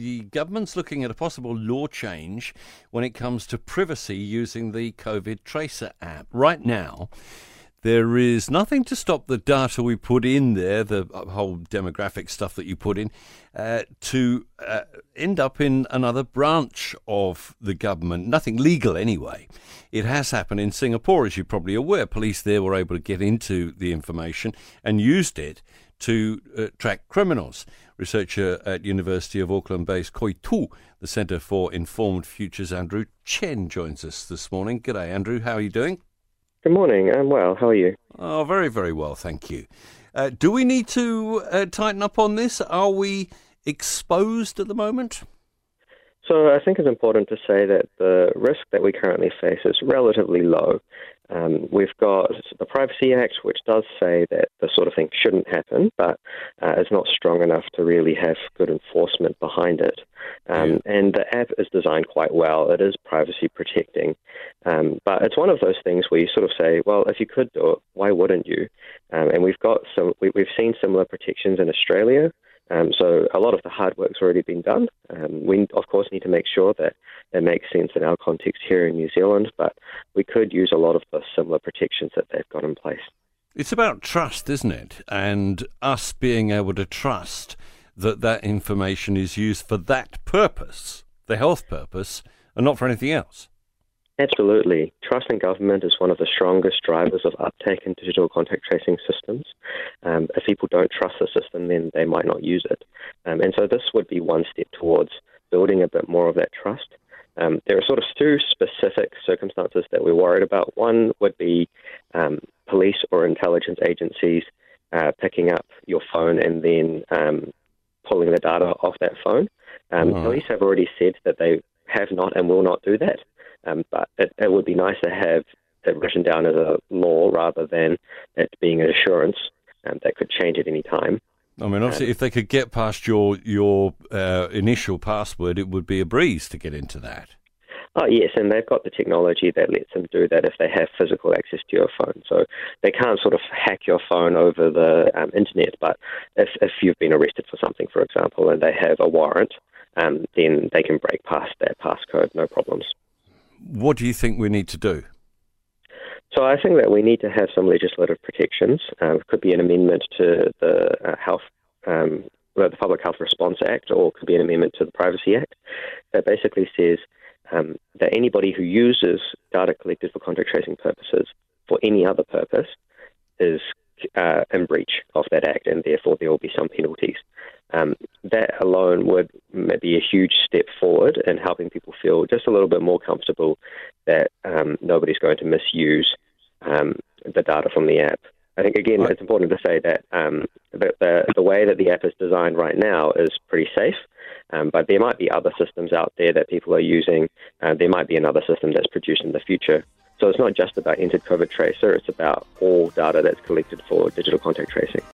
the government's looking at a possible law change when it comes to privacy using the COVID Tracer app. Right now, there is nothing to stop the data we put in there, the whole demographic stuff that you put in, uh, to uh, end up in another branch of the government. Nothing legal anyway. It has happened in Singapore, as you're probably aware. Police there were able to get into the information and used it to uh, track criminals. Researcher at University of Auckland-based Koi Tū, the Centre for Informed Futures, Andrew Chen joins us this morning. G'day, Andrew. How are you doing? Good morning. I'm well. How are you? Oh, very, very well, thank you. Uh, do we need to uh, tighten up on this? Are we exposed at the moment? So I think it's important to say that the risk that we currently face is relatively low. Um, we've got the Privacy Act, which does say that the sort of thing shouldn't happen, but uh, is not strong enough to really have good enforcement behind it. Um, and the app is designed quite well. It is privacy protecting. Um, but it's one of those things where you sort of say, well, if you could do it, why wouldn't you? Um, and we've got some, we, have seen similar protections in Australia. Um, so a lot of the hard work's already been done. Um, we, of course, need to make sure that it makes sense in our context here in New Zealand, but we could use a lot of the similar protections that they've got in place. It's about trust, isn't it? And us being able to trust that that information is used for that purpose, the health purpose, and not for anything else. Absolutely. Trust in government is one of the strongest drivers of uptake in digital contact tracing systems. Um, if people don't trust the system, then they might not use it. Um, and so this would be one step towards building a bit more of that trust. Um, there are sort of two specific circumstances that we're worried about. One would be um, police or intelligence agencies uh, picking up your phone and then um, pulling the data off that phone. Um, oh. Police have already said that they have not and will not do that. Um, but it, it, would be nice to have it written down as a law rather than it being an assurance um, that could change at any time. I mean, obviously, um, if they could get past your your uh, initial password, it would be a breeze to get into that. Oh yes, and they've got the technology that lets them do that if they have physical access to your phone. So they can't sort of hack your phone over the um, internet. But if if you've been arrested for something, for example, and they have a warrant, um, then they can break past that passcode, no problems. What do you think we need to do? So I think that we need to have some legislative protections. Uh, it could be an amendment to the uh, health, um, the Public Health Response Act, or it could be an amendment to the Privacy Act that basically says um, that anybody who uses data collected for contact tracing purposes for any other purpose is uh, in breach of that act, and therefore there will be some penalties. Um, that alone would be a huge step forward in helping people feel just a little bit more comfortable that um, nobody's going to misuse um, the data from the app. I think again, right. it's important to say that um, the, the, the way that the app is designed right now is pretty safe. Um, but there might be other systems out there that people are using. Uh, there might be another system that's produced in the future. So it's not just about NZ COVID tracer, it's about all data that's collected for digital contact tracing.